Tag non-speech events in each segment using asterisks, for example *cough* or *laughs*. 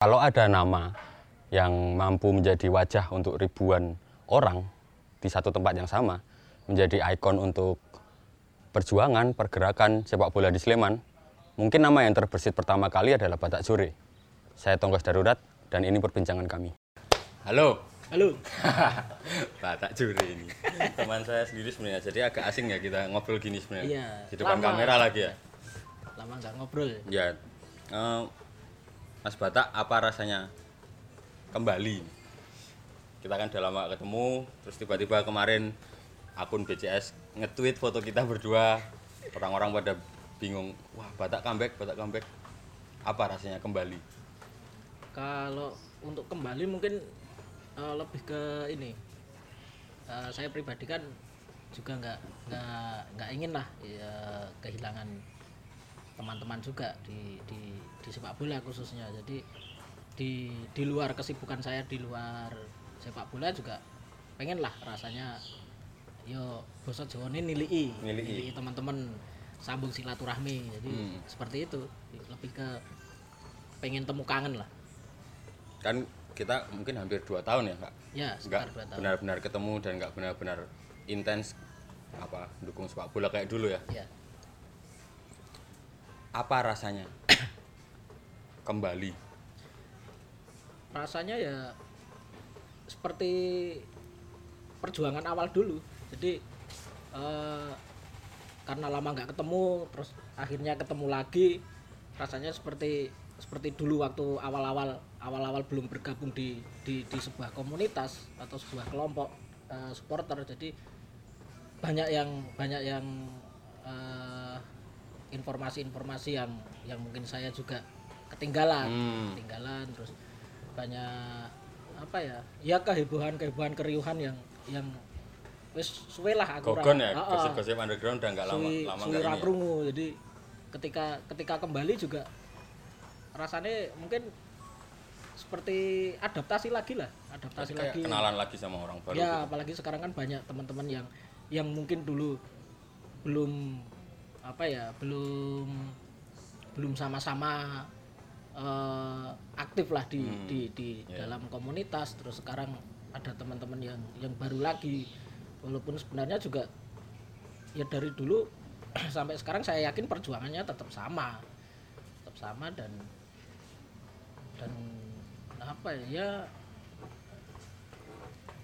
Kalau ada nama yang mampu menjadi wajah untuk ribuan orang di satu tempat yang sama, menjadi ikon untuk perjuangan, pergerakan sepak bola di Sleman, mungkin nama yang terbersit pertama kali adalah Batak Jure. Saya Tonggos Darurat dan ini perbincangan kami. Halo, Halo. *laughs* Batak Jure ini. Teman saya sendiri sebenarnya, jadi agak asing ya kita ngobrol gini sebenarnya. Iya, Di depan lama. kamera lagi ya. Lama nggak ngobrol. Ya, eh, Mas Batak, apa rasanya kembali? Kita kan udah lama ketemu, terus tiba-tiba kemarin akun BCS nge-tweet foto kita berdua, orang-orang pada bingung, wah Batak comeback, Batak comeback. Apa rasanya kembali? Kalau untuk kembali mungkin eh, lebih ke ini. Eh, saya pribadi kan juga nggak nggak nggak ingin lah ya, kehilangan teman-teman juga di di di sepak bola khususnya. Jadi di di luar kesibukan saya di luar sepak bola juga pengen lah rasanya yo bosot Jawa ini nilai Nilai. teman-teman sambung silaturahmi jadi Hmm. seperti itu lebih ke pengen temu kangen lah Kan kita mungkin hampir dua tahun ya, Kak? ya Nggak benar-benar ketemu dan nggak benar-benar intens apa dukung sepak bola kayak dulu ya. ya Apa rasanya? *coughs* Kembali? rasanya ya seperti perjuangan awal dulu. Jadi eh, karena lama nggak ketemu terus akhirnya ketemu lagi rasanya seperti seperti dulu waktu awal-awal awal-awal belum bergabung di di, di sebuah komunitas atau sebuah kelompok eh, supporter. Jadi banyak yang banyak yang eh, informasi-informasi yang yang mungkin saya juga ketinggalan Hmm. ketinggalan terus banyak apa ya ya kehebohan kehebohan keriuhan yang yang wis suwe lah aku Gogon ya, gosip-gosip underground udah nggak lama lama suwi ini. Ya. jadi ketika ketika kembali juga rasanya mungkin seperti adaptasi lagi lah adaptasi Kayak lagi kenalan lagi sama orang baru. ya gitu. apalagi sekarang kan banyak teman-teman yang yang mungkin dulu belum apa ya belum belum sama-sama eh, aktif lah di Hmm, di, di ya. dalam komunitas. Terus sekarang ada teman-teman yang yang baru lagi. Walaupun sebenarnya juga ya dari dulu *clears throat* sampai sekarang saya yakin perjuangannya tetap sama. Tetap sama dan dan apa ya ya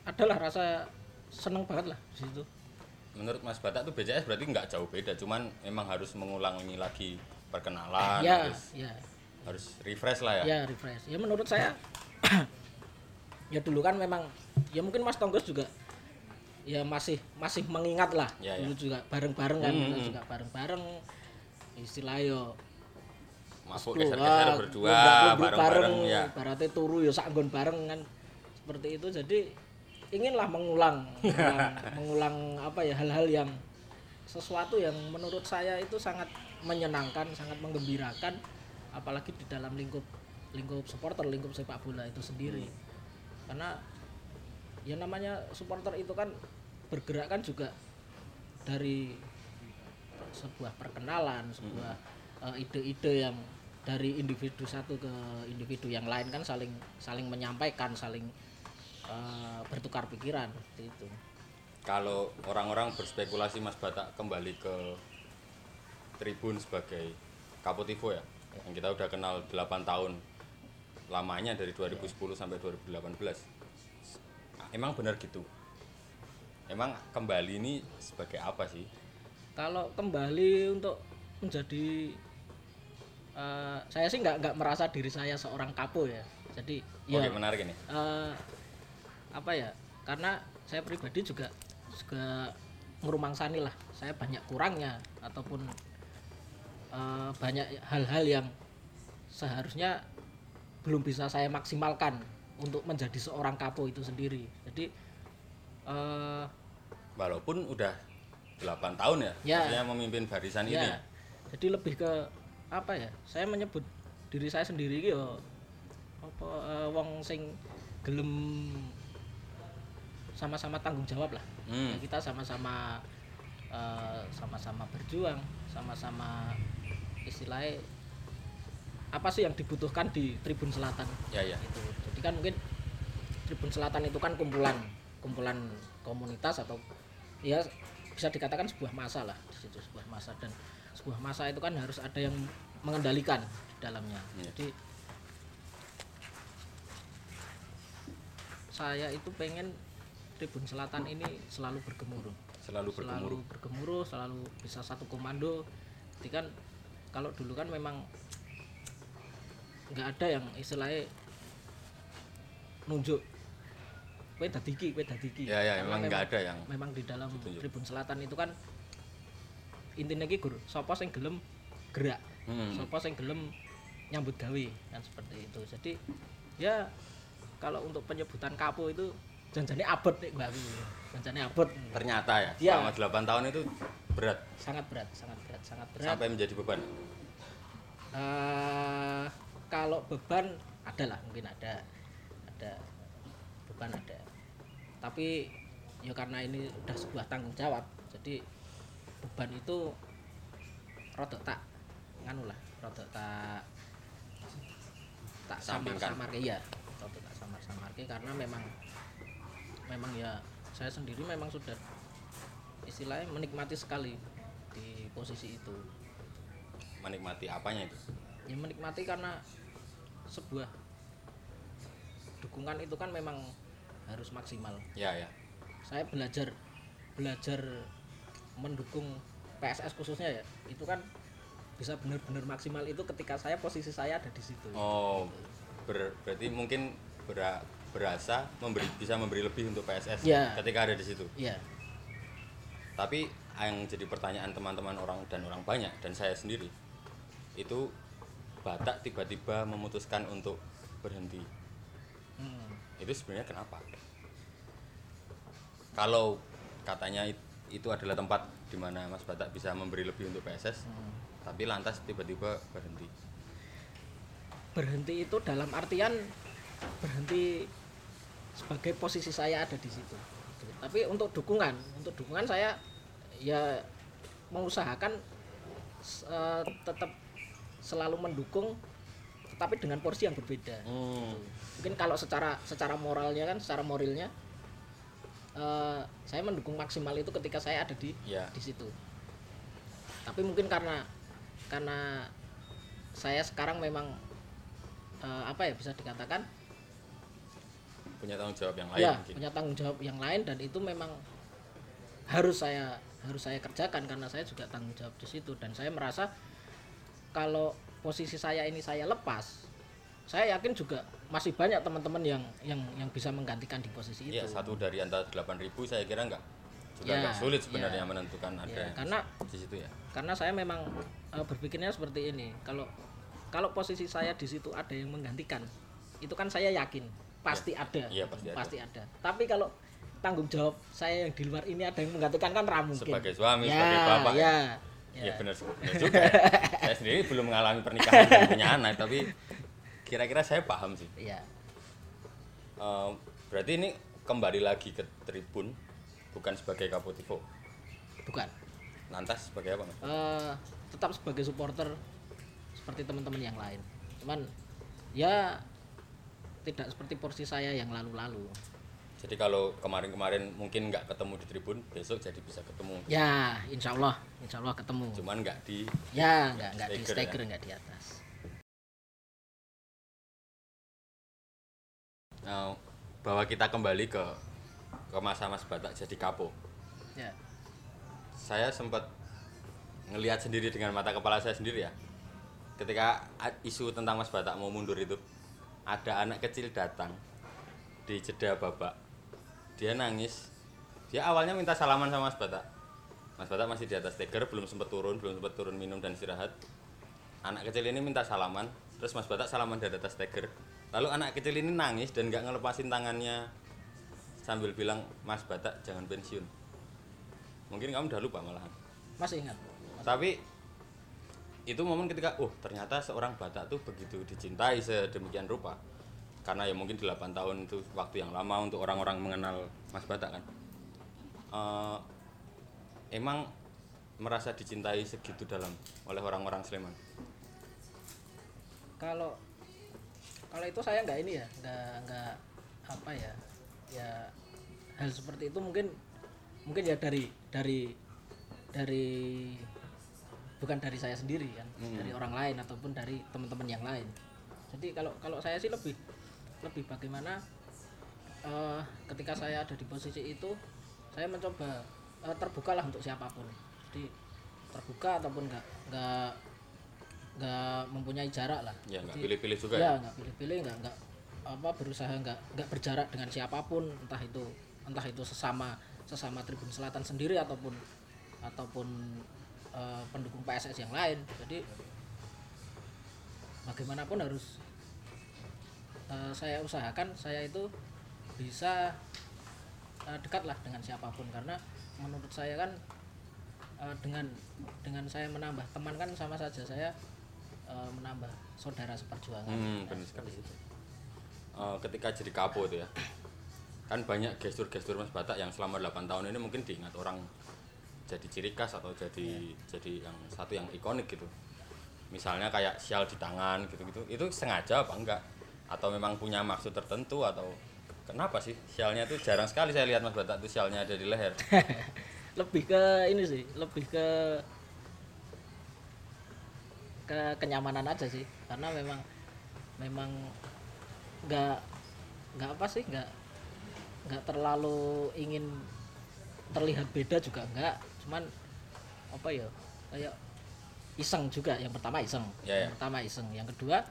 adalah rasa seneng banget lah di situ Menurut Mas Batak tuh BCS berarti nggak jauh beda, cuman memang harus mengulangi lagi perkenalan, ya harus ya harus refresh lah ya. ya refresh ya menurut saya *coughs* ya dulu kan memang ya mungkin Mas Tonggos juga ya masih masih mengingat lah Ya, ya. dulu juga bareng-bareng kan Hmm, hmm. juga bareng-bareng istilah yo Mabuk Wah, geser-geser berdua, bareng-bareng ya. Ibaratnya turu ya sakgon bareng kan. Seperti itu jadi inginlah mengulang. Mengulang, *laughs* mengulang apa ya hal-hal yang sesuatu yang menurut saya itu sangat menyenangkan, sangat menggembirakan apalagi di dalam lingkup lingkup supporter, lingkup sepak bola itu sendiri. Karena ya namanya supporter itu kan bergerak kan juga dari sebuah perkenalan, sebuah eh, ide-ide yang dari individu satu ke individu yang lain kan saling saling menyampaikan, saling eh, bertukar pikiran seperti itu. Kalau orang-orang berspekulasi Mas Batak kembali ke Tribun sebagai Kapotivo ya, yang kita udah kenal 8 tahun lamanya dari 2010 sampai 2018. Emang benar gitu? Emang kembali ini sebagai apa sih? Kalau kembali untuk menjadi eh, saya sih nggak nggak merasa diri saya seorang kapo ya. Jadi ya Oke menarik ini. eh, apa ya karena saya pribadi juga juga ngerumangsani lah saya banyak kurangnya ataupun eh, banyak hal-hal yang seharusnya belum bisa saya maksimalkan untuk menjadi seorang kapo itu sendiri jadi eh, Walaupun udah 8 tahun ya, Ya. maksudnya memimpin barisan ini. ya jadi lebih ke apa ya saya menyebut diri saya sendiri yo apa eh, wong sing gelem sama-sama tanggung jawab lah. Hmm. Ya, kita sama-sama eh, sama-sama berjuang sama-sama istilahnya apa sih yang dibutuhkan di Tribun Selatan? Ya ya. Itu. Jadi kan mungkin Tribun Selatan itu kan kumpulan kumpulan komunitas atau ya bisa dikatakan sebuah masa lah di situ sebuah masa. Dan sebuah masa itu kan harus ada yang mengendalikan di dalamnya. Iya. jadi saya itu pengen Tribun Selatan ini selalu bergemuruh. Selalu bergemuruh selalu bergemuruh. selalu bisa satu komando. Jadi kan kalau dulu kan memang nggak ada yang istilahnya nunjuk kue dadiki kue ya ya memang nggak ada yang memang di dalam Ditunjuk. Tribun Selatan itu kan intinya ki gur sapa sing gelem gerak Hmm. sapa sing gelem nyambut gawe kan seperti itu. Jadi ya kalau untuk penyebutan kapo itu janjane abot mbak aku. Janjane abot. Ternyata ya Iya. selama 8 tahun itu berat? Sangat berat sangat berat sangat berat. Sampai menjadi beban? Eh, kalau beban ada lah mungkin ada ada beban ada. Tapi ya karena ini udah sebuah tanggung jawab jadi beban itu rodok tak nganu lah rodok tak tak samar Sampingkan. samar ya rodok tak samar samar karena memang memang ya saya sendiri memang sudah istilahnya menikmati sekali di posisi itu. Menikmati apanya itu? Ya menikmati karena sebuah dukungan itu kan memang harus maksimal. Ya ya. Saya belajar belajar mendukung PSS khususnya ya itu kan bisa benar-benar maksimal itu ketika saya posisi saya ada di situ. Oh ber- berarti mungkin bera- berasa memberi bisa memberi lebih untuk PSS Ya. ketika ada di situ. Ya. Tapi yang jadi pertanyaan teman-teman orang dan orang banyak dan saya sendiri itu Batak tiba-tiba memutuskan untuk berhenti. Hmm, itu sebenarnya kenapa? Kalau katanya it- itu adalah tempat di mana Mas Batak bisa memberi lebih untuk PSS hmm. tapi lantas tiba-tiba berhenti. Berhenti itu dalam artian berhenti sebagai posisi saya ada di situ. Tapi untuk dukungan untuk dukungan saya ya mengusahakan eh, tetap selalu mendukung tetapi dengan porsi yang berbeda. Hmm. mungkin kalau secara secara moralnya kan secara moralnya eh, saya mendukung maksimal itu ketika saya ada di ya. di situ. Tapi mungkin karena karena saya sekarang memang eh, apa ya bisa dikatakan punya tanggung jawab yang lain ya mungkin. punya tanggung jawab yang lain dan itu memang harus saya harus saya kerjakan karena saya juga tanggung jawab di situ. Dan saya merasa kalau posisi saya ini saya lepas saya yakin juga masih banyak teman-teman yang yang yang bisa menggantikan di posisi itu. Iya, satu dari antara 8000 saya kira enggak juga Ya, enggak sulit sebenarnya ya. menentukan ada Ya, karena di situ ya. karena saya memang eh, berpikirnya seperti ini. Kalau kalau posisi saya di situ ada yang menggantikan itu kan saya yakin pasti ada Iya, pasti ada. ada tapi kalau tanggung jawab saya yang di luar ini ada yang menggantikan kan ra mungkin Sebagai suami, ya, sebagai bapak. ya, Ya, ya. benar, benar juga. ya. *laughs* saya sendiri belum mengalami pernikahan dan punya anak, tapi kira-kira saya paham sih. Iya. Eh, berarti ini kembali lagi ke tribun bukan sebagai Kapotivo. bukan Lantas sebagai apa, Mas? Eh, tetap sebagai supporter seperti teman-teman yang lain cuman ya tidak seperti porsi saya yang lalu-lalu Jadi kalau kemarin-kemarin mungkin nggak ketemu di tribun, besok jadi bisa ketemu. ya insya Allah insya Allah ketemu Cuman nggak di ya nggak nggak di Steger ya? nggak di atas eh, bahwa kita kembali ke ke masa Mas Batak jadi kapo. ya saya sempat ngelihat sendiri dengan mata kepala saya sendiri ya ketika isu tentang Mas Batak mau mundur itu ada anak kecil datang di jeda babak. Dia nangis. Dia awalnya minta salaman sama Mas Batak. Mas Batak masih di atas teger belum sempat turun belum sempat turun minum dan istirahat. Anak kecil ini minta salaman terus Mas Batak salaman dari atas teger lalu anak kecil ini nangis dan nggak ngelepasin tangannya sambil bilang Mas Batak jangan pensiun. Mungkin kamu udah lupa malahan. Masih ingat? Tapi itu momen ketika oh ternyata seorang Batak tuh begitu dicintai sedemikian rupa. Karena ya mungkin 8 tahun itu waktu yang lama untuk orang-orang mengenal Mas Batak kan? Eh, emang merasa dicintai segitu dalam oleh orang-orang Sleman? Kalau kalau itu saya nggak ini ya nggak nggak apa ya ya hal seperti itu mungkin mungkin ya dari dari dari bukan dari saya sendiri kan dari orang lain ataupun dari teman-teman yang lain. Jadi kalau kalau saya sih lebih lebih bagaimana eh, ketika saya ada di posisi itu saya mencoba eh, terbukalah untuk siapa pun. Jadi terbuka ataupun nggak nggak nggak mempunyai jarak lah. Ya nggak Jadi- pilih-pilih juga ya ya? nggak pilih-pilih nggak nggak apa berusaha nggak nggak berjarak dengan siapa pun entah itu entah itu sesama sesama Tribun Selatan sendiri ataupun ataupun eh, pendukung PSS yang lain jadi bagaimanapun harus eh, saya usahakan saya itu bisa eh, dekatlah dengan siapa pun karena menurut saya kan eh, dengan dengan saya menambah teman kan sama saja saya eh, menambah saudara seperjuangan Hmm, benar sekali. itu. Eh, ketika jadi kapo itu ya kan banyak gestur-gestur Mas Batak yang selama 8 tahun ini mungkin diingat orang jadi ciri khas atau jadi jadi yang satu yang ikonik gitu. Misalnya kayak sial di tangan gitu-gitu itu sengaja apa enggak? Atau memang punya maksud tertentu atau kenapa sih sialnya itu jarang sekali saya lihat Mas Batak itu sialnya ada di leher? *laughs* Lebih ke ini sih lebih ke ke kenyamanan aja sih. Karena memang memang nggak nggak apa sih nggak nggak terlalu ingin terlihat beda juga enggak cuman apa ya kayak iseng juga. Yang pertama iseng. Ya, ya. yang pertama iseng. Yang kedua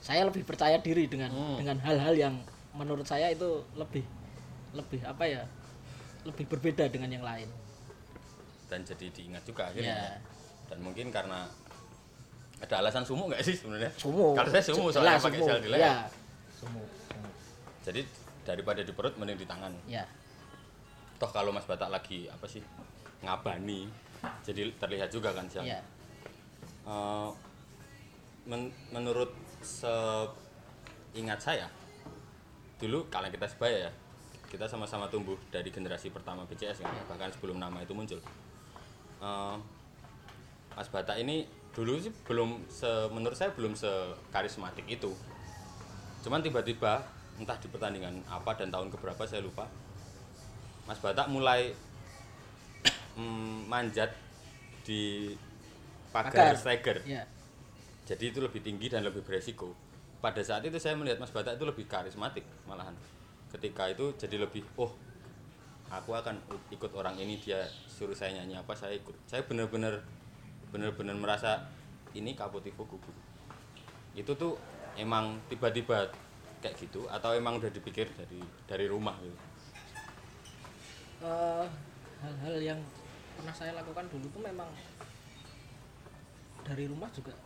saya lebih percaya diri dengan Hmm. dengan hal-hal yang menurut saya itu lebih lebih apa ya lebih berbeda dengan yang lain. Dan jadi diingat juga ya. Akhirnya dan mungkin karena ada alasan sumu nggak sih sebenarnya? Sumu Kalau saya sumu, soalnya pakai sel di leher. ya. Sumu, sumu. jadi daripada di perut mending di tangan. Ya toh kalau Mas Batak lagi apa sih ngabani jadi terlihat juga kan siang. Ya Eh, men- menurut seingat saya dulu kalau kita sebaya ya kita sama-sama tumbuh dari generasi pertama BCS kan bahkan sebelum nama itu muncul. Eh, Mas Batak ini dulu sih belum se- menurut saya belum sekarismatik itu. Cuman tiba-tiba entah di pertandingan apa dan tahun keberapa saya lupa Mas Batak mulai mm, manjat di pagar steger ya jadi itu lebih tinggi dan lebih beresiko. Pada saat itu saya melihat Mas Batak itu lebih karismatik malahan. Ketika itu jadi lebih oh aku akan ikut orang ini dia suruh saya nyanyi apa saya ikut. Saya benar-benar benar-benar merasa ini Kapotivo gugu itu tuh emang tiba-tiba kayak gitu atau emang udah dipikir dari dari rumah gitu Eh, hal-hal yang pernah saya lakukan dulu tuh memang dari rumah juga.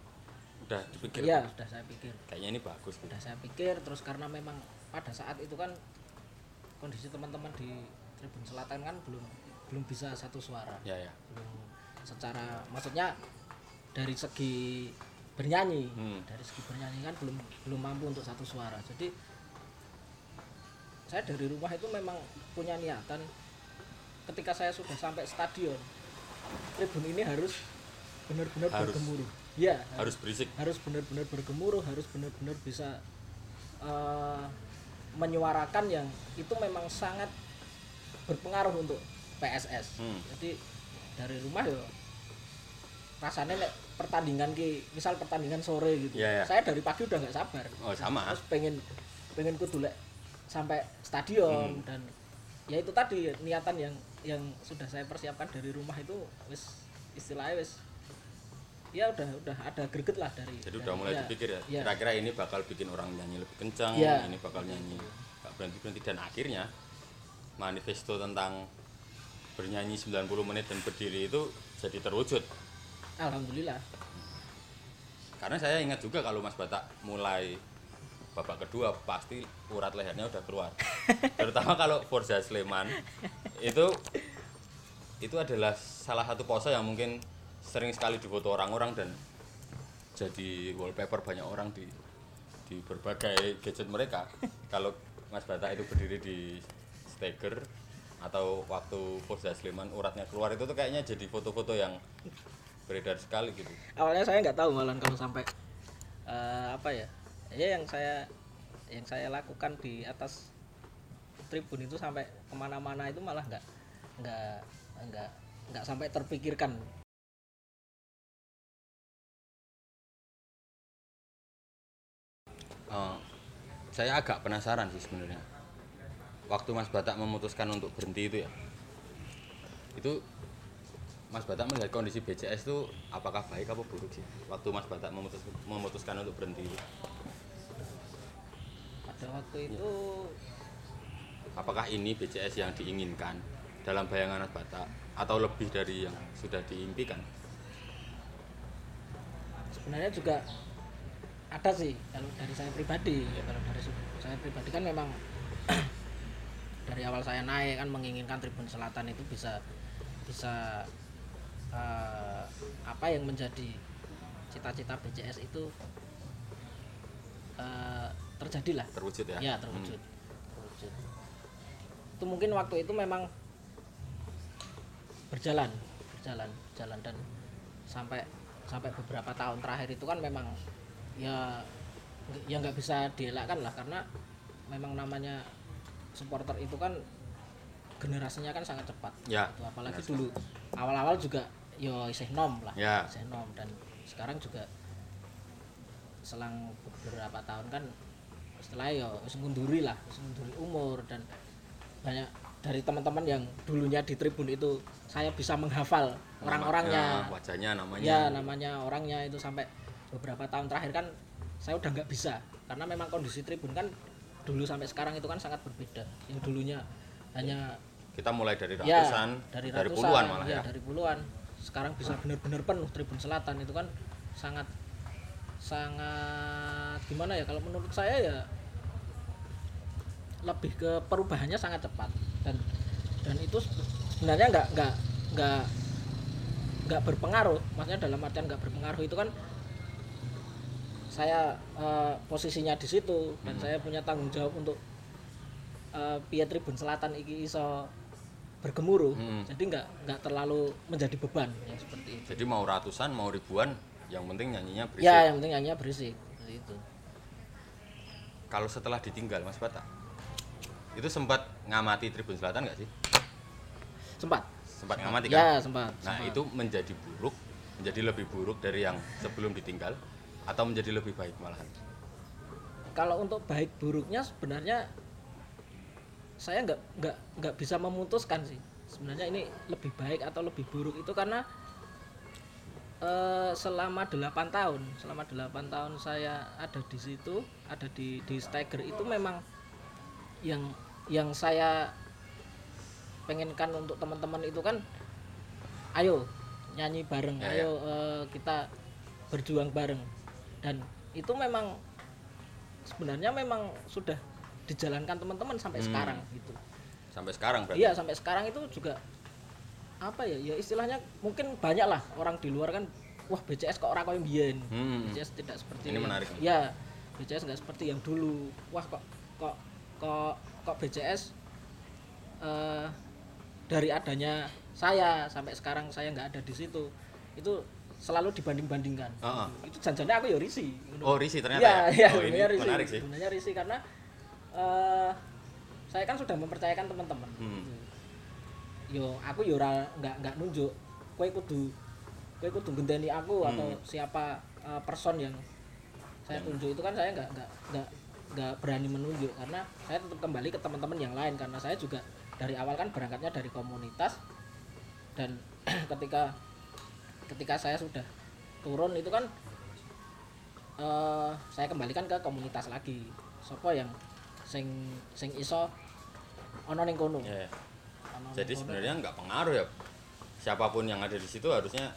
Udah dipikir? Ya sudah saya pikir. Kayaknya ini bagus. Sudah saya pikir terus karena memang pada saat itu kan kondisi teman-teman di Tribun Selatan kan belum belum bisa satu suara. Ya ya belum secara maksudnya dari segi bernyanyi Hmm. dari segi bernyanyi kan belum belum mampu untuk satu suara. Jadi saya dari rumah itu memang punya niatan ketika saya sudah sampai stadion tribun ini harus benar-benar Harus. bergemuruh ya harus berisik harus benar-benar bergemuruh harus benar-benar bisa eh, menyuarakan yang itu memang sangat berpengaruh untuk PSS Hmm. jadi dari rumah ya rasanya nek pertandingan ki misal pertandingan sore gitu Iya, iya. saya dari pagi udah nggak sabar oh sama terus pengen pengen kudu lek sampai stadion Hmm. dan ya itu tadi niatan yang yang sudah saya persiapkan dari rumah itu wis istilahnya wis ya udah udah ada greget lah dari jadi dari- udah mulai ya, dipikir ya ya. kira-kira ini bakal bikin orang nyanyi lebih kencang Iya. ini bakal nyanyi gak berhenti berhenti dan akhirnya manifesto tentang bernyanyi 90 menit dan berdiri itu jadi terwujud alhamdulillah karena saya ingat juga kalau Mas Batak mulai babak kedua pasti urat lehernya udah keluar. *laughs* Terutama kalau Forza Sleman. Itu itu adalah salah satu pose yang mungkin sering sekali difoto orang-orang dan jadi wallpaper banyak orang di di berbagai gadget mereka. *laughs* Kalau Mas Batak itu berdiri di steger atau waktu Forza Sleman uratnya keluar itu tuh kayaknya jadi foto-foto yang beredar sekali gitu. Awalnya saya nggak tahu malah kalau sampai eh, apa ya ya yang saya yang saya lakukan di atas tribun itu sampai ke mana-mana itu malah nggak nggak nggak nggak sampai terpikirkan Eh, saya agak penasaran sih sebenarnya. Waktu Mas Batak memutuskan untuk berhenti itu ya, itu Mas Batak melihat kondisi BCS itu apakah baik apa buruk sih? Waktu Mas Batak memutus, memutuskan untuk berhenti itu, pada waktu itu apakah ini BCS yang diinginkan dalam bayangan Mas Batak atau lebih dari yang sudah diimpikan? sebenarnya juga ada sih kalau dari saya pribadi Ya. kalau dari saya pribadi kan memang *clears throat* dari awal saya naik kan menginginkan Tribun Selatan itu bisa bisa eh, apa yang menjadi cita-cita BCS itu eh, terjadilah. Terwujud ya? ya terwujud. Terwujud. Itu mungkin waktu itu memang berjalan berjalan berjalan dan sampai sampai beberapa tahun terakhir itu kan memang ya ya nggak bisa dielakkan lah karena memang namanya supporter itu kan generasinya kan sangat cepat. Ya. Itu apalagi benar dulu awal-awal juga yo isih nom lah Ya. isih nom. Dan sekarang juga selang beberapa tahun kan setelah ya wis ngunduri lah wis ngunduri umur dan banyak dari teman-teman yang dulunya di tribun itu saya bisa menghafal orang-orangnya Namanya, wajahnya, namanya. ya namanya orangnya itu sampai beberapa tahun terakhir kan saya udah nggak bisa karena memang kondisi tribun kan dulu sampai sekarang itu kan sangat berbeda yang dulunya hanya Kita mulai dari ya ratusan, dari dari ratusan puluhan malah ya, ya. dari puluhan sekarang bisa benar-benar penuh tribun selatan itu kan sangat sangat gimana ya kalau menurut saya ya lebih ke perubahannya sangat cepat dan dan itu sebenarnya nggak nggak nggak nggak berpengaruh maksudnya dalam artian nggak berpengaruh itu kan saya eh, posisinya di situ dan Hmm. saya punya tanggung jawab untuk eh piye Tribun Selatan iki iso bergemuruh Hmm. jadi nggak nggak terlalu menjadi beban yang seperti itu Jadi mau ratusan, mau ribuan, yang penting nyanyinya berisik. ya yang penting hanya berisik itu Kalau setelah ditinggal Mas Bata, itu sempat ngamati Tribun Selatan nggak sih? sempat Sempat ngamati kan? ya sempat Nah sempat. itu menjadi buruk, menjadi lebih buruk dari yang sebelum ditinggal, atau menjadi lebih baik malahan? kalau untuk baik buruknya sebenarnya saya nggak nggak nggak bisa memutuskan sih sebenarnya ini lebih baik atau lebih buruk itu karena eh, selama 8 tahun. Selama 8 tahun saya ada di situ ada di di Steiger. Itu memang yang yang saya pengenkan untuk teman-teman itu kan ayo nyanyi bareng Ya, ayo eh, kita berjuang bareng. Dan itu memang sebenarnya memang sudah dijalankan teman-teman sampai Hmm. sekarang gitu. Sampai sekarang berarti? iya sampai sekarang itu juga apa ya ya istilahnya mungkin banyak lah orang di luar kan wah BCS kok orang kayak biyen Hmm. BCS tidak seperti Ini yang- menarik ya BCS nggak seperti yang dulu wah kok kok kok kok BCS eh, dari adanya saya sampai sekarang saya nggak ada di situ itu selalu dibanding-bandingkan Ah, ah. itu janjinya aku ya risi Oh risi ternyata ya, ya? ya, oh ini risi. menarik sih. Sebenarnya risi karena eh saya kan sudah mempercayakan teman-teman. Hmm. Yo, aku yo ora nggak nggak nunjuk. Kowe kudu kowe kudu genteni aku Hmm. atau siapa eh, person yang saya Yang- tunjuk itu kan saya nggak nggak nggak nggak berani menunjuk karena saya tetap kembali ke teman-teman yang lain karena saya juga dari awal kan berangkatnya dari komunitas dan *clears throat* ketika ketika saya sudah turun itu kan eh saya kembalikan ke komunitas lagi sopo yang sing sing iso ono ning kono Ya, ya. Ono ning Jadi kono. sebenarnya nggak pengaruh ya. Siapa pun yang ada di situ harusnya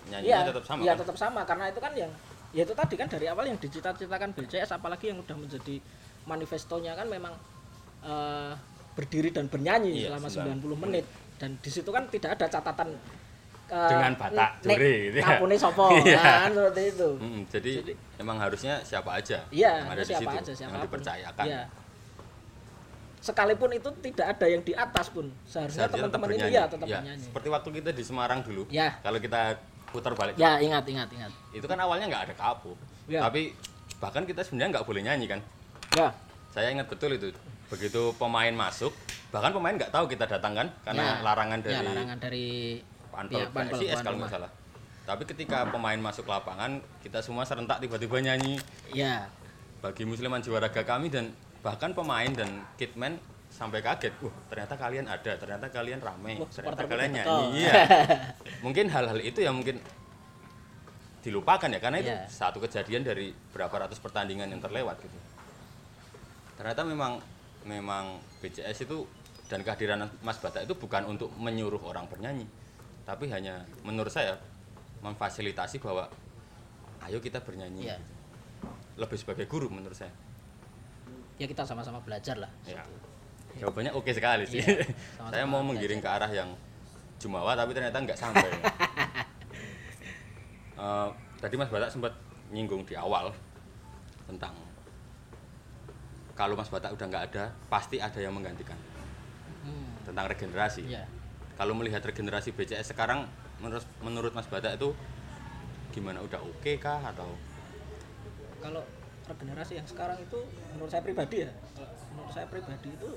nyanyinya tetap sama iya kan? tetap sama karena itu kan yang ya itu tadi kan dari awal yang dicita-citakan BCS apalagi yang udah menjadi manifestonya kan memang eh, berdiri dan bernyanyi Iya, selama 90 90 menit dan di situ kan tidak ada catatan eh, Dengan Batak, Juri, gitu ya. sopo *laughs* Iya. kan seperti itu Mm, jadi, Jadi- emang harusnya siapa aja Iya, yang ada di siapa situ, aja, yang dipercayakan. Iya. Sekalipun itu tidak ada yang di atas pun, seharusnya teman-teman bernyanyi. ya tetap Ya, bernyanyi. Seperti waktu kita di Semarang dulu. Ya. Kalau kita putar balik, Ya, ingat, ingat, ingat. itu kan awalnya nggak ada kapuk. Ya. Tapi bahkan kita sebenarnya nggak boleh nyanyi kan. Ya. Saya ingat betul itu. Begitu pemain masuk, bahkan pemain nggak tahu kita datang kan karena Ya. larangan dari ya, larangan dari Panpel pihak Panpel PSIS tuan kalau nggak salah. Tapi ketika pemain masuk lapangan, kita semua serentak tiba-tiba nyanyi Ya. bagi Musliman jiwa raga kami dan bahkan pemain dan kitman sampai kaget. Wah, ternyata kalian ada, ternyata kalian rame, Wah, ternyata kalian nyanyi. Iya. *laughs* mungkin hal-hal itu yang mungkin dilupakan ya karena itu Iya. satu kejadian dari berapa ratus pertandingan yang terlewat gitu. Ternyata memang memang BCS itu dan kehadiran Mas Bata itu bukan untuk menyuruh orang bernyanyi, tapi hanya menurut saya memfasilitasi bahwa ayo kita bernyanyi. Iya. Lebih sebagai guru menurut saya. Ya kita sama-sama belajar lah. Ya. Jawabannya oke sekali sih. Iya, *laughs* sama-sama Saya mau menggiring ke arah yang jumawa tapi ternyata nggak sampai. *laughs* Eh, tadi Mas Batak sempat nyinggung di awal tentang kalau Mas Batak udah nggak ada, pasti ada yang menggantikan Hmm. tentang regenerasi. Ya. Kalau melihat regenerasi BCS sekarang, menurut menurut Mas Batak itu gimana? Udah oke kah atau Kalau regenerasi yang sekarang itu menurut saya pribadi ya, menurut saya pribadi itu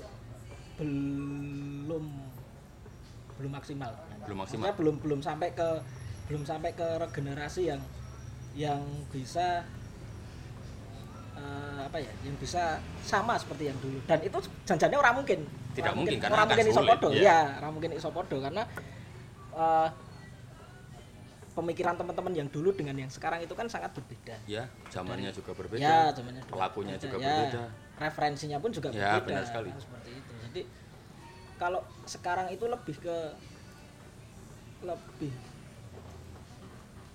belum belum maksimal. Belum maksimal. Maksudnya belum belum sampai ke belum sampai ke regenerasi yang yang bisa eh, apa ya yang bisa sama seperti yang dulu dan itu janjinya orang mungkin Tidak Ora mungkin, karena ora akan mungkin iso sulit, podo iya. ya ora mungkin iso podo karena eh, pemikiran teman-teman yang dulu dengan yang sekarang itu kan sangat berbeda ya zamannya juga berbeda? ya zamannya dulu pelakunya berbeda, juga ya. berbeda. referensinya pun juga Ya, berbeda benar sekali. seperti itu jadi kalau sekarang itu lebih ke lebih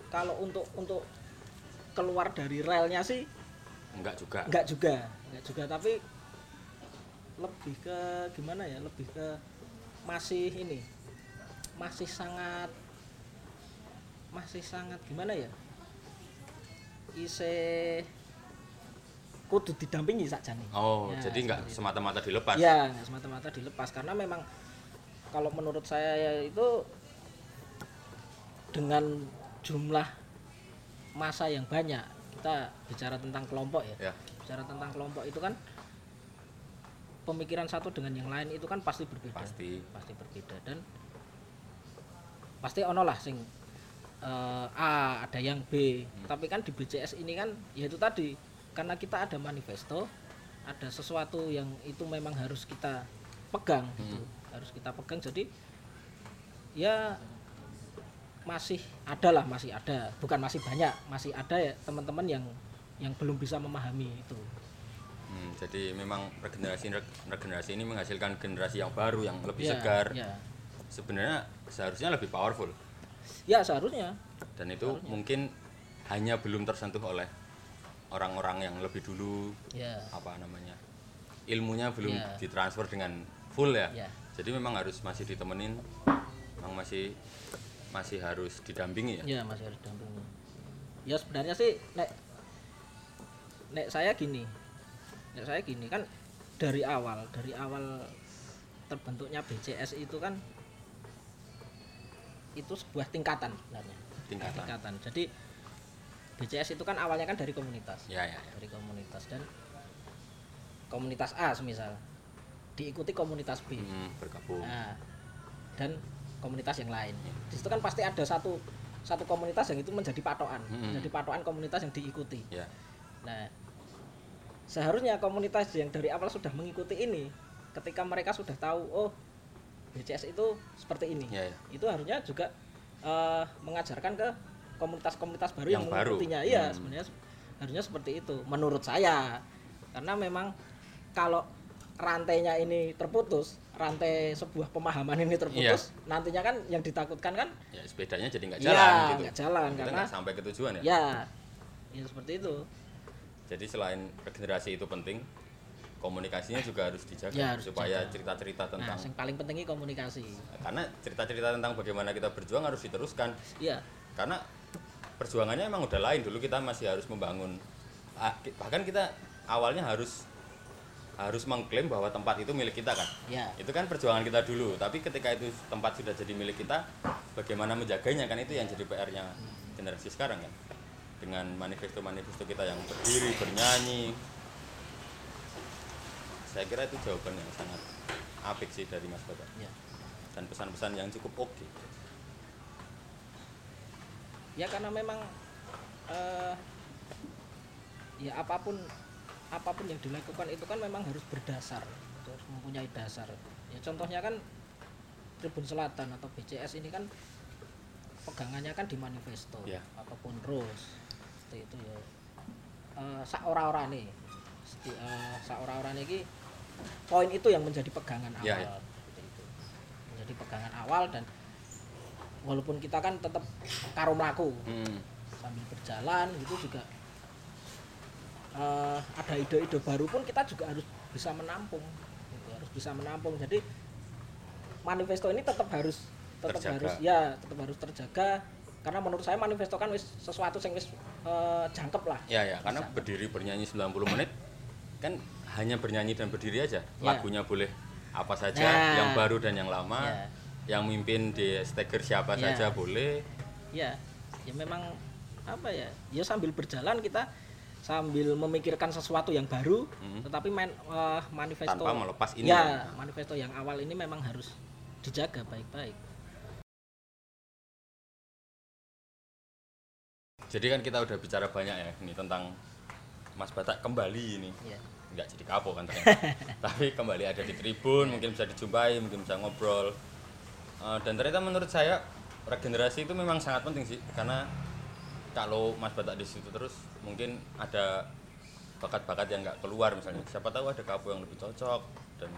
kalau untuk untuk keluar dari relnya sih Enggak juga. enggak juga enggak juga tapi lebih ke gimana ya lebih ke masih ini masih sangat masih sangat gimana ya ise kudu didampingi saja nih Oh, Ya, jadi nggak semata-mata dilepas. ya nggak semata-mata dilepas karena memang kalau menurut saya ya itu dengan jumlah masa yang banyak kita bicara tentang kelompok ya Ya. bicara tentang kelompok itu kan pemikiran satu dengan yang lain itu kan pasti berbeda Pasti. pasti berbeda dan pasti ono lah sing eh, A ada yang B. Tapi kan di BCS ini kan ya itu tadi karena kita ada manifesto ada sesuatu yang itu memang harus kita pegang gitu. Harus kita pegang jadi ya masih ada lah masih ada. Bukan masih banyak masih ada ya teman-teman yang yang belum bisa memahami itu. Hmm, jadi memang regenerasi regenerasi ini menghasilkan generasi yang baru yang lebih Ya, segar. ya. Sebenarnya seharusnya lebih powerful ya seharusnya dan itu mungkin hanya belum tersentuh oleh orang-orang yang lebih dulu ya apa namanya ilmunya belum Ya. ditransfer dengan full ya. Ya. Jadi memang harus masih ditemenin, memang masih masih harus didampingi ya. Ya masih harus dampingi. Ya sebenarnya sih nek nek saya gini, nek saya gini kan dari awal dari awal terbentuknya BCS itu kan itu sebuah tingkatan sebenarnya. Tingkatan. Jadi BCS itu kan awalnya kan dari komunitas, Ya ya. ya. dari komunitas dan komunitas A semisal diikuti komunitas B. Hmm, bergabung. Nah, dan komunitas yang lain. Di situ kan pasti ada satu satu komunitas yang itu menjadi patokan, Mm-mm. menjadi patokan komunitas yang diikuti. Ya. Nah, seharusnya komunitas yang dari awal sudah mengikuti ini, ketika mereka sudah tahu, oh BCS itu seperti ini, Ya, ya. itu harusnya juga eh, mengajarkan ke komunitas-komunitas baru yang, Yang baru. mengikutinya. Iya, Hmm. sebenarnya harusnya seperti itu, menurut saya. Karena memang kalau rantainya ini terputus, rantai sebuah pemahaman ini terputus, nantinya kan yang ditakutkan kan Ya sepedanya jadi nggak Iya, jalan gitu. nggak jalan, Kita karena- sampai ke tujuan ya. ya, ya seperti itu. Jadi selain regenerasi itu penting, komunikasinya juga harus dijaga Ya, harus supaya cerita-cerita Nah, tentang yang paling pentingnya komunikasi. karena cerita-cerita tentang bagaimana kita berjuang harus diteruskan. Iya, karena perjuangannya emang udah lain. Dulu kita masih harus membangun ah, bahkan kita awalnya harus harus mengklaim bahwa tempat itu milik kita kan? Ya, itu kan perjuangan kita dulu. Tapi ketika itu tempat sudah jadi milik kita bagaimana menjaganya kan? Itu yang jadi PR-nya generasi sekarang kan? Dengan manifesto-manifesto kita yang berdiri bernyanyi saya kira itu jawaban yang sangat apik sih dari Mas Bapak. Ya. Dan pesan-pesan yang cukup oke. Ya karena memang eh, ya apa pun apa pun yang dilakukan itu kan memang harus berdasar harus mempunyai dasar. Ya contohnya kan Tribun Selatan atau BCS ini kan pegangannya kan di manifesto Ya. ataupun rules seperti itu ya. Eh ora nih ora ini poin itu yang menjadi pegangan awal Ya, ya. menjadi pegangan awal dan walaupun kita kan tetap karo mlaku Hmm. sambil berjalan itu juga eh, ada ide-ide baru pun kita juga harus bisa menampung gitu, harus bisa menampung jadi manifesto ini tetap harus tetap Terjaga. harus ya tetap harus terjaga karena menurut saya manifesto kan wis sesuatu yang wis eh, jangkep lah Ya ya, karena berdiri bernyanyi 90 menit kan hanya bernyanyi dan berdiri aja. Ya. Lagunya boleh apa saja, Nah. yang baru dan yang lama. Ya. Yang mimpin di steger siapa Ya. saja boleh. ya ya memang apa ya ya sambil berjalan kita sambil memikirkan sesuatu yang baru Mhm. tetapi main eh, manifesto Tanpa melepas ini ya manifesto yang awal ini memang harus dijaga baik-baik Jadi kan kita udah bicara banyak ya ini tentang Mas Batak kembali ini. ya Nggak jadi kapok kan ternyata. *laughs* Tapi kembali ada di tribun, mungkin bisa dijumpai, mungkin bisa ngobrol. Eh, dan ternyata menurut saya regenerasi itu memang sangat penting sih karena kalau Mas Batak di situ terus mungkin ada bakat-bakat yang nggak keluar misalnya siapa tahu ada kapo yang lebih cocok dan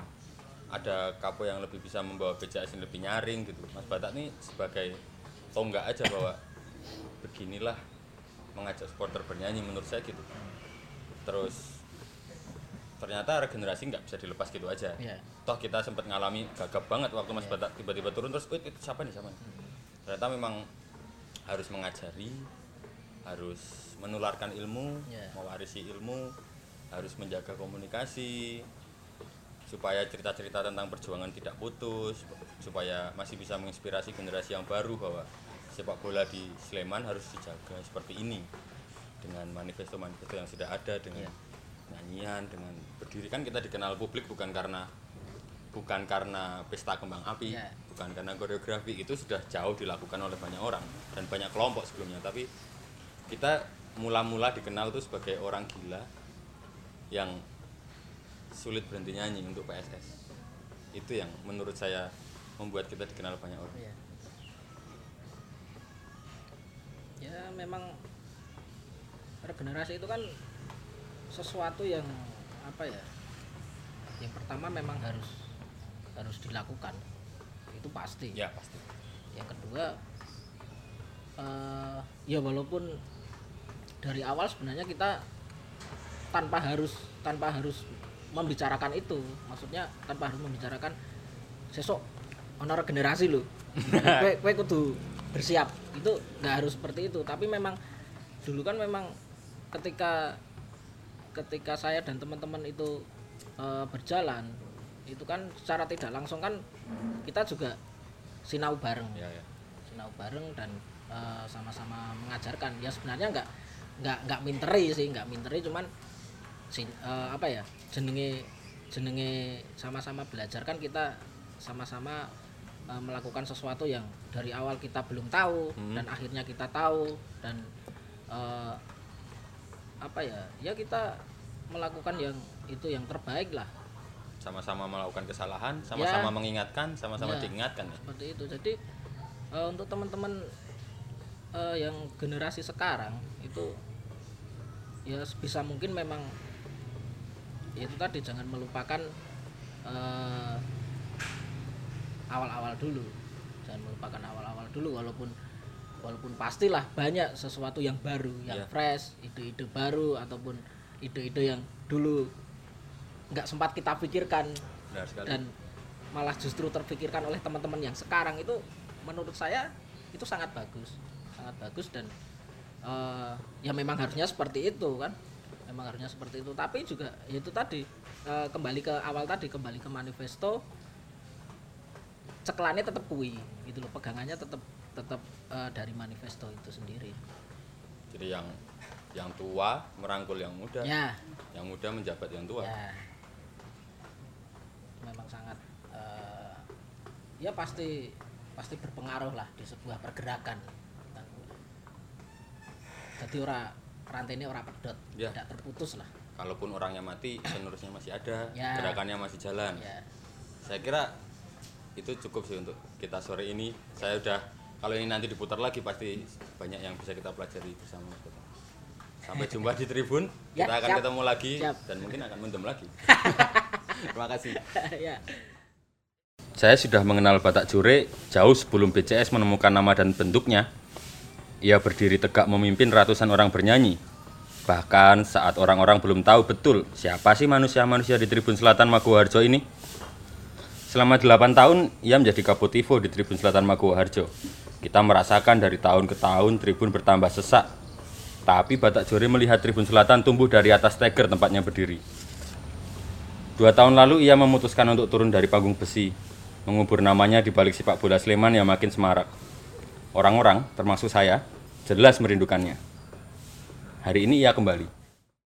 ada kapo yang lebih bisa membawa BCS yang lebih nyaring gitu Mas Batak nih sebagai tonggak aja bahwa beginilah mengajak supporter bernyanyi menurut saya gitu terus ternyata regenerasi nggak bisa dilepas gitu aja ya toh kita sempat ngalami gagap banget waktu Mas. Batak tiba-tiba turun terus "Wait, itu siapa nih siapa nih ternyata memang harus mengajari harus menularkan ilmu Iya. mewarisi ilmu harus menjaga komunikasi supaya cerita-cerita tentang perjuangan tidak putus supaya masih bisa menginspirasi generasi yang baru bahwa sepak bola di Sleman harus dijaga seperti ini dengan manifesto-manifesto yang sudah ada dengan Iya. Nyanyian dengan berdiri. Kan kita dikenal publik bukan karena bukan karena pesta kembang api Iya. bukan karena koreografi. Itu sudah jauh dilakukan oleh banyak orang dan banyak kelompok sebelumnya. Tapi kita mula-mula dikenal tuh sebagai orang gila yang sulit berhenti nyanyi untuk PSS itu yang menurut saya membuat kita dikenal banyak orang. Ya ya memang regenerasi itu kan sesuatu yang apa ya yang pertama memang harus harus dilakukan. Itu pasti. Ya pasti. Yang kedua eh, ya walaupun dari awal sebenarnya kita tanpa harus tanpa harus membicarakan itu maksudnya tanpa harus membicarakan sesok ono regenerasi loh *laughs* kue kue kudu bersiap. Itu nggak harus seperti itu. Tapi memang dulu kan memang ketika ketika saya dan teman-teman itu eh, berjalan itu kan secara tidak langsung kan kita juga sinau bareng. Ya ya sinau bareng dan eh, sama-sama mengajarkan. Ya sebenarnya nggak nggak nggak minteri sih nggak minteri cuman sin- eh, apa ya jenenge jenenge sama-sama belajar kan kita sama-sama eh, melakukan sesuatu yang dari awal kita belum tahu Hmm. dan akhirnya kita tahu dan eh, apa ya ya kita melakukan yang itu yang terbaik lah sama-sama melakukan kesalahan sama-sama Ya. mengingatkan sama-sama Ya. diingatkan ya seperti itu jadi eh, untuk teman-teman eh, yang generasi sekarang itu ya sebisa mungkin memang ya itu tadi jangan melupakan eh, awal-awal dulu jangan melupakan awal-awal dulu walaupun walaupun pastilah banyak sesuatu yang baru yang Iya. fresh ide-ide baru ataupun ide-ide yang dulu nggak sempat kita pikirkan benar sekali. dan malah justru terpikirkan oleh teman-teman yang sekarang itu menurut saya itu sangat bagus. Sangat bagus dan eh, ya memang harusnya seperti itu kan. Memang harusnya seperti itu. Tapi juga ya itu tadi eh, kembali ke awal tadi kembali ke manifesto ceklannya tetap kui gitu loh pegangannya tetap tetap eh, dari manifesto itu sendiri jadi yang yang tua merangkul yang muda, Ya, yang muda menjabat yang tua. ya. Memang sangat eh, ya pasti pasti berpengaruh lah di sebuah pergerakan. Jadi ora rantai ini ora pedot, Ya. tidak terputus lah. Kalaupun orangnya mati, penerusnya masih ada, Ya. gerakannya masih jalan. Ya. Saya kira itu cukup sih untuk kita sore ini. Saya udah kalau ini nanti diputar lagi pasti banyak yang bisa kita pelajari bersama. Sampai jumpa di Tribun. Ya, kita akan siap. ketemu lagi Siap. dan mungkin akan mendem lagi. *laughs* Terima kasih. ya. Saya sudah mengenal Batak Jure jauh sebelum BCS menemukan nama dan bentuknya. Ia berdiri tegak memimpin ratusan orang bernyanyi. Bahkan saat orang-orang belum tahu betul siapa sih manusia-manusia di Tribun Selatan Maguwoharjo ini. Selama 8 tahun, ia menjadi Kapotivo di Tribun Selatan Maguwoharjo. Kita merasakan dari tahun ke tahun Tribun bertambah sesak. Tapi Batak Jore melihat Tribun Selatan tumbuh dari atas teger tempatnya berdiri. Dua tahun lalu ia memutuskan untuk turun dari panggung besi, mengubur namanya di balik sepak bola Sleman yang makin semarak. Orang-orang, termasuk saya, jelas merindukannya. Hari ini ia kembali.